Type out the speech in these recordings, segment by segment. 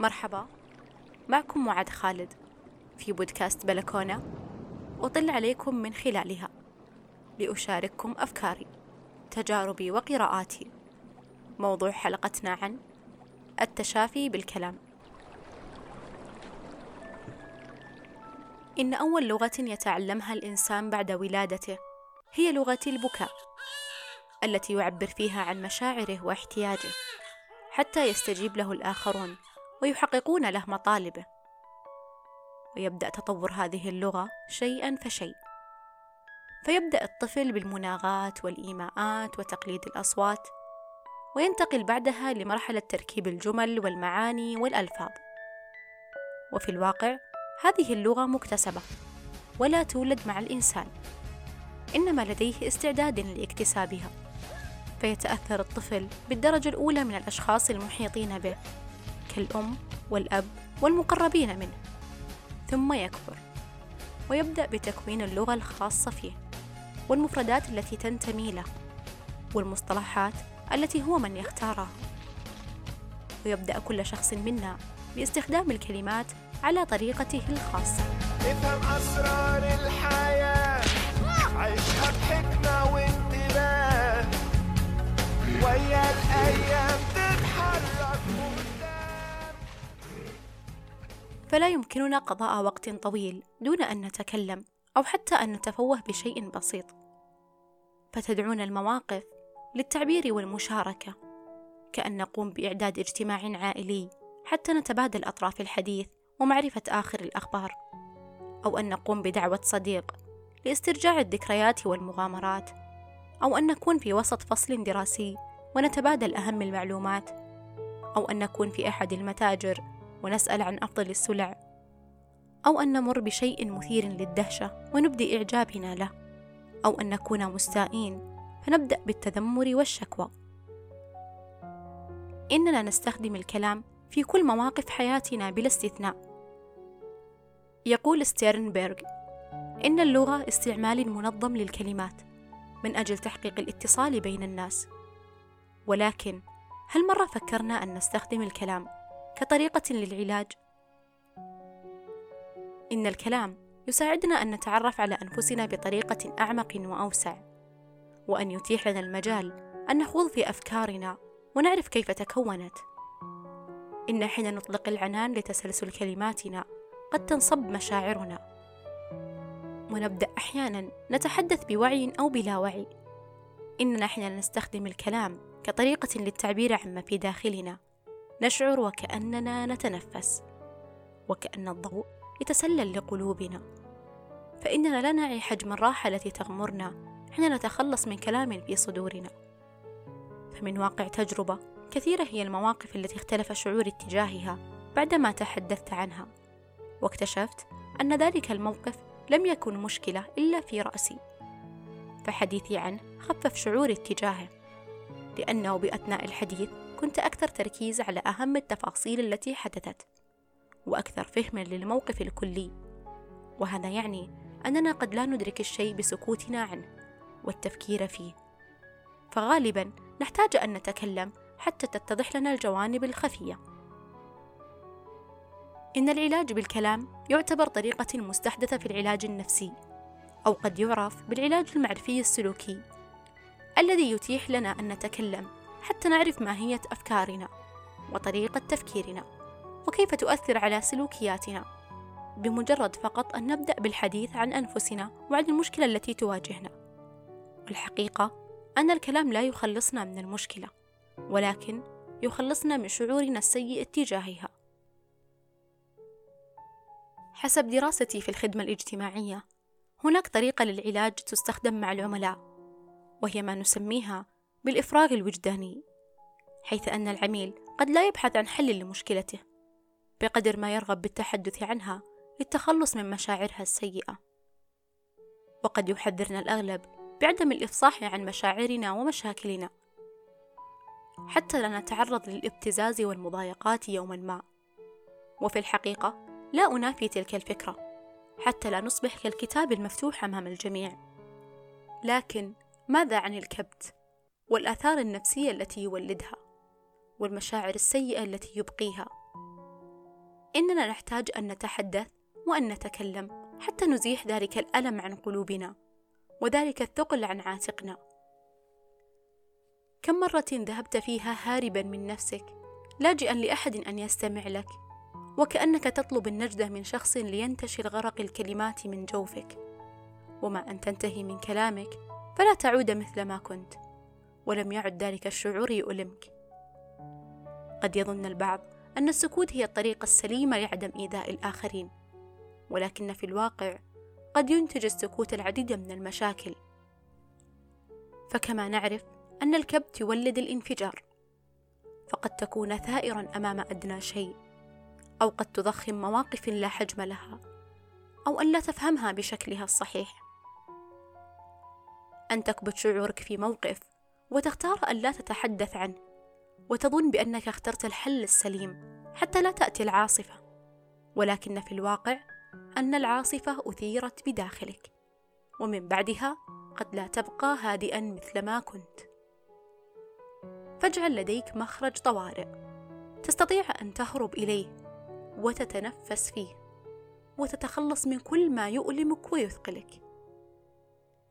مرحبا. معكم معد خالد في بودكاست بلكونة. أطل عليكم من خلالها لأشارككم أفكاري تجاربي وقراءاتي. موضوع حلقتنا عن التشافي بالكلام. إن أول لغة يتعلمها الإنسان بعد ولادته هي لغة البكاء التي يعبر فيها عن مشاعره واحتياجه حتى يستجيب له الآخرون. ويحققون له مطالبه. ويبدأ تطور هذه اللغة شيئا فشيء. فيبدأ الطفل بالمناغات والإيماءات وتقليد الأصوات وينتقل بعدها لمرحلة تركيب الجمل والمعاني والألفاظ. وفي الواقع هذه اللغة مكتسبة ولا تولد مع الإنسان إنما لديه استعداد لاكتسابها. فيتأثر الطفل بالدرجة الأولى من الأشخاص المحيطين به. كالأم والأب والمقربين منه ثم يكبر ويبدأ بتكوين اللغة الخاصة فيه والمفردات التي تنتمي له والمصطلحات التي هو من يختارها. ويبدأ كل شخص منا باستخدام الكلمات على طريقته الخاصة. افهم أسرار الحياة عيشها بحكمة وانتباه. ويا الأيام فلا يمكننا قضاء وقت طويل دون أن نتكلم أو حتى أن نتفوه بشيء بسيط. فتدعونا المواقف للتعبير والمشاركة. كأن نقوم بإعداد اجتماع عائلي حتى نتبادل أطراف الحديث ومعرفة آخر الأخبار. أو أن نقوم بدعوة صديق لاسترجاع الذكريات والمغامرات. أو أن نكون في وسط فصل دراسي ونتبادل أهم المعلومات. أو أن نكون في أحد المتاجر ونسأل عن أفضل السلع أو أن نمر بشيء مثير للدهشة ونبدي إعجابنا له أو أن نكون مستائين فنبدأ بالتذمر والشكوى. إننا نستخدم الكلام في كل مواقف حياتنا بلا استثناء. يقول ستيرنبرغ إن اللغة استعمال منظم للكلمات من أجل تحقيق الاتصال بين الناس. ولكن هل مرة فكرنا أن نستخدم الكلام كطريقة للعلاج؟ إن الكلام يساعدنا أن نتعرف على أنفسنا بطريقة أعمق وأوسع وأن يتيح لنا المجال أن نخوض في أفكارنا ونعرف كيف تكونت. إن حين نطلق العنان لتسلسل كلماتنا قد تنصب مشاعرنا. ونبدأ أحيانا نتحدث بوعي أو بلا وعي. إننا حين نستخدم الكلام كطريقة للتعبير عما في داخلنا نشعر وكأننا نتنفس وكأن الضوء يتسلل لقلوبنا. فإننا لا نعي حجم الراحة التي تغمرنا حين نتخلص من كلام في صدورنا. فمن واقع تجربة كثيرة هي المواقف التي اختلف شعوري اتجاهها بعدما تحدثت عنها واكتشفت أن ذلك الموقف لم يكن مشكلة إلا في رأسي. فحديثي عنه خفف شعوري اتجاهه لأنه بأثناء الحديث كنت أكثر تركيز على أهم التفاصيل التي حدثت وأكثر فهما للموقف الكلي. وهذا يعني أننا قد لا ندرك الشيء بسكوتنا عنه والتفكير فيه. فغالبا نحتاج أن نتكلم حتى تتضح لنا الجوانب الخفية. إن العلاج بالكلام يعتبر طريقة مستحدثة في العلاج النفسي أو قد يعرف بالعلاج المعرفي السلوكي الذي يتيح لنا أن نتكلم. حتى نعرف ماهية أفكارنا وطريقة تفكيرنا وكيف تؤثر على سلوكياتنا. بمجرد فقط أن نبدأ بالحديث عن أنفسنا وعن المشكلة التي تواجهنا. والحقيقة أن الكلام لا يخلصنا من المشكلة ولكن يخلصنا من شعورنا السيء اتجاهها. حسب دراستي في الخدمة الاجتماعية هناك طريقة للعلاج تستخدم مع العملاء وهي ما نسميها بالإفراغ الوجداني حيث أن العميل قد لا يبحث عن حل لمشكلته بقدر ما يرغب بالتحدث عنها للتخلص من مشاعرها السيئة. وقد يحذرنا الأغلب بعدم الإفصاح عن مشاعرنا ومشاكلنا. حتى لا نتعرض للابتزاز والمضايقات يوما ما. وفي الحقيقة لا أنافي تلك الفكرة حتى لا نصبح كالكتاب المفتوح أمام الجميع. لكن ماذا عن الكبت؟ والآثار النفسية التي يولدها والمشاعر السيئة التي يبقيها. إننا نحتاج أن نتحدث وأن نتكلم حتى نزيح ذلك الألم عن قلوبنا وذلك الثقل عن عاتقنا. كم مرة ذهبت فيها هاربا من نفسك لاجئا لأحد أن يستمع لك وكأنك تطلب النجدة من شخص لينتشل غرق الكلمات من جوفك. وما أن تنتهي من كلامك فلا تعود مثل ما كنت. ولم يعد ذلك الشعور يؤلمك. قد يظن البعض أن السكوت هي الطريقة السليمة لعدم إيذاء الآخرين ولكن في الواقع قد ينتج السكوت العديد من المشاكل. فكما نعرف أن الكبت يولد الانفجار فقد تكون ثائرا أمام أدنى شيء أو قد تضخم مواقف لا حجم لها أو أن لا تفهمها بشكلها الصحيح. أن تكبت شعورك في موقف وتختار أن لا تتحدث عنه وتظن بأنك اخترت الحل السليم حتى لا تأتي العاصفة. ولكن في الواقع أن العاصفة أثيرت بداخلك ومن بعدها قد لا تبقى هادئا مثل ما كنت. فاجعل لديك مخرج طوارئ تستطيع أن تهرب إليه وتتنفس فيه وتتخلص من كل ما يؤلمك ويثقلك.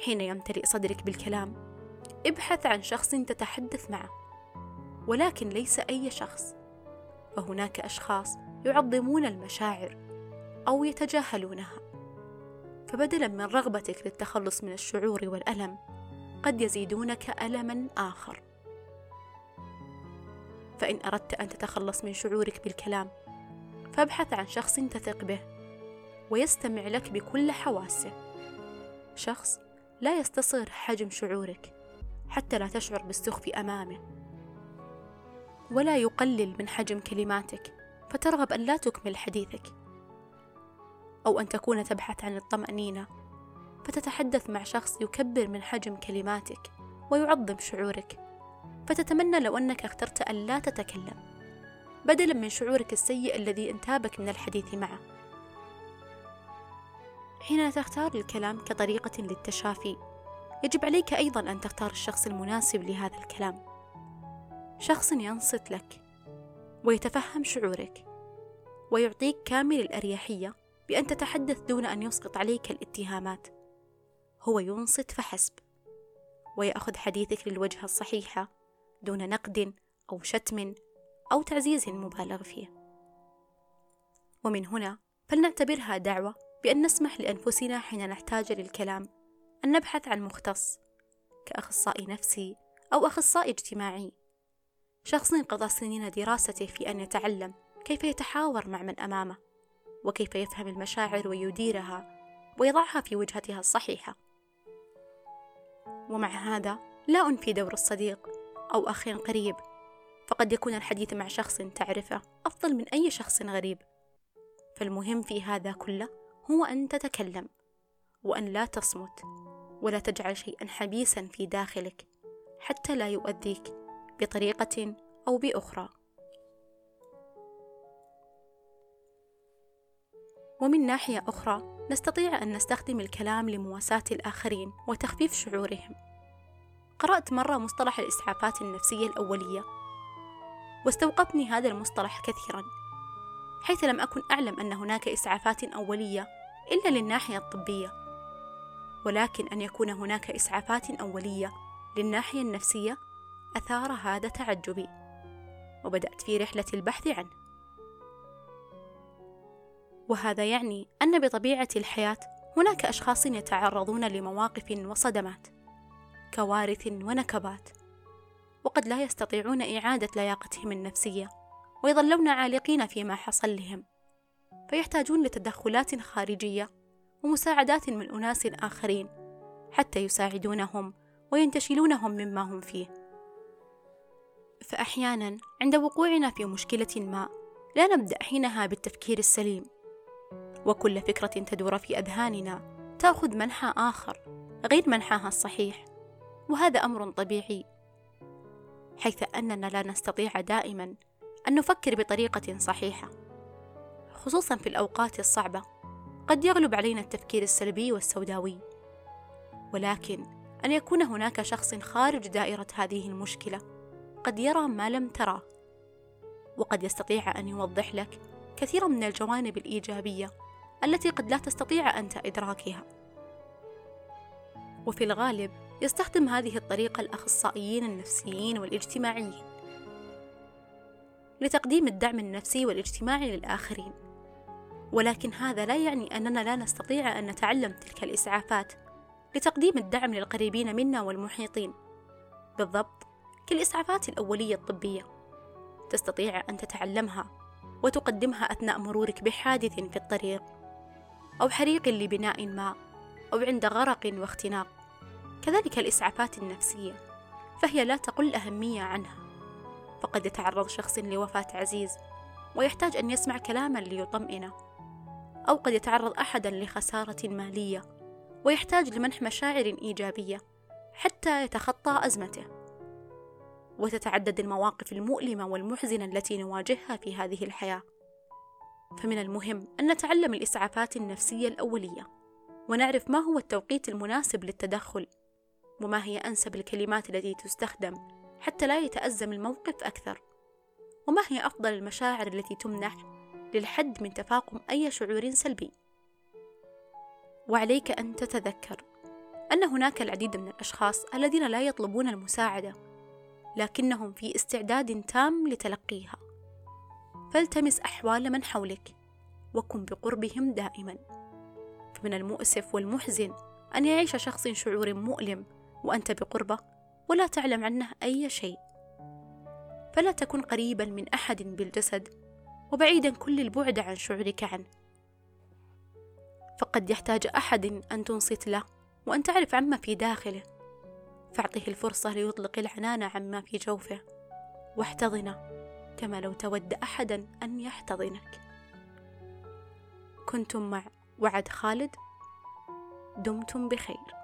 حين يمتلئ صدرك بالكلام ابحث عن شخص تتحدث معه ولكن ليس أي شخص. فهناك أشخاص يعظمون المشاعر أو يتجاهلونها. فبدلا من رغبتك للتخلص من الشعور والألم قد يزيدونك الما آخر. فإن أردت أن تتخلص من شعورك بالكلام فابحث عن شخص تثق به ويستمع لك بكل حواسه. شخص لا يستصغر حجم شعورك. حتى لا تشعر بالسخف أمامه. ولا يقلل من حجم كلماتك فترغب أن لا تكمل حديثك. أو أن تكون تبحث عن الطمأنينة فتتحدث مع شخص يكبر من حجم كلماتك ويعظم شعورك. فتتمنى لو أنك اخترت أن لا تتكلم بدلا من شعورك السيء الذي انتابك من الحديث معه. حين تختار الكلام كطريقة للتشافي يجب عليك أيضا أن تختار الشخص المناسب لهذا الكلام. شخص ينصت لك ويتفهم شعورك ويعطيك كامل الأريحية بأن تتحدث دون أن يسقط عليك الاتهامات. هو ينصت فحسب ويأخذ حديثك للوجهة الصحيحة دون نقد أو شتم أو تعزيز مبالغ فيه. ومن هنا فلنعتبرها دعوة بأن نسمح لأنفسنا حين نحتاج للكلام. أن نبحث عن مختص كأخصائي نفسي أو أخصائي اجتماعي. شخص قضى سنين دراسته في أن يتعلم كيف يتحاور مع من أمامه وكيف يفهم المشاعر ويديرها ويضعها في وجهتها الصحيحة. ومع هذا لا أنفي دور الصديق أو أخ قريب فقد يكون الحديث مع شخص تعرفه أفضل من أي شخص غريب. فالمهم في هذا كله هو أن تتكلم وأن لا تصمت. ولا تجعل شيئا حبيسا في داخلك حتى لا يؤذيك بطريقة أو بأخرى. ومن ناحية أخرى نستطيع أن نستخدم الكلام لمواساة الآخرين وتخفيف شعورهم. قرأت مرة مصطلح الإسعافات النفسية الأولية واستوقفني هذا المصطلح كثيرا حيث لم أكن أعلم أن هناك إسعافات أولية إلا للناحية الطبية. ولكن أن يكون هناك إسعافات أولية للناحية النفسية أثار هذا تعجبي. وبدأت في رحلة البحث عنه. وهذا يعني أن بطبيعة الحياة هناك أشخاص يتعرضون لمواقف وصدمات كوارث ونكبات وقد لا يستطيعون إعادة لياقتهم النفسية ويظلون عالقين فيما حصل لهم فيحتاجون لتدخلات خارجية ومساعدات من أناس آخرين حتى يساعدونهم وينتشلونهم مما هم فيه. فأحيانا عند وقوعنا في مشكلة ما لا نبدأ حينها بالتفكير السليم. وكل فكرة تدور في أذهاننا تأخذ منحى آخر غير منحاها الصحيح وهذا أمر طبيعي. حيث أننا لا نستطيع دائما أن نفكر بطريقة صحيحة خصوصا في الأوقات الصعبة. قد يغلب علينا التفكير السلبي والسوداوي. ولكن أن يكون هناك شخص خارج دائرة هذه المشكلة قد يرى ما لم تراه وقد يستطيع أن يوضح لك كثيرا من الجوانب الإيجابية التي قد لا تستطيع أنت إدراكها. وفي الغالب يستخدم هذه الطريقة الأخصائيين النفسيين والاجتماعيين لتقديم الدعم النفسي والاجتماعي للآخرين. ولكن هذا لا يعني أننا لا نستطيع أن نتعلم تلك الإسعافات لتقديم الدعم للقريبين منا والمحيطين. بالضبط كالإسعافات الأولية الطبية تستطيع أن تتعلمها وتقدمها أثناء مرورك بحادث في الطريق أو حريق لبناء ما أو عند غرق واختناق. كذلك الإسعافات النفسية فهي لا تقل أهمية عنها. فقد يتعرض شخص لوفاة عزيز ويحتاج أن يسمع كلاما ليطمئنه أو قد يتعرض أحدا لخسارة مالية ويحتاج لمنح مشاعر إيجابية حتى يتخطى أزمته. وتتعدد المواقف المؤلمة والمحزنة التي نواجهها في هذه الحياة. فمن المهم أن نتعلم الإسعافات النفسية الأولية ونعرف ما هو التوقيت المناسب للتدخل وما هي أنسب الكلمات التي تستخدم حتى لا يتأزم الموقف أكثر وما هي أفضل المشاعر التي تمنح للحد من تفاقم أي شعور سلبي. وعليك أن تتذكر أن هناك العديد من الأشخاص الذين لا يطلبون المساعدة لكنهم في استعداد تام لتلقيها. فالتمس أحوال من حولك وكن بقربهم دائما. فمن المؤسف والمحزن أن يعيش شخص شعور مؤلم وأنت بقربة ولا تعلم عنه أي شيء. فلا تكن قريبا من أحد بالجسد وبعيدا كل البعد عن شعورك عنه. فقد يحتاج أحد أن تنصت له وأن تعرف عما في داخله. فاعطه الفرصة ليطلق العنان عما في جوفه. واحتضنه كما لو تود أحدا أن يحتضنك. كنتم مع وعد خالد؟ دمتم بخير.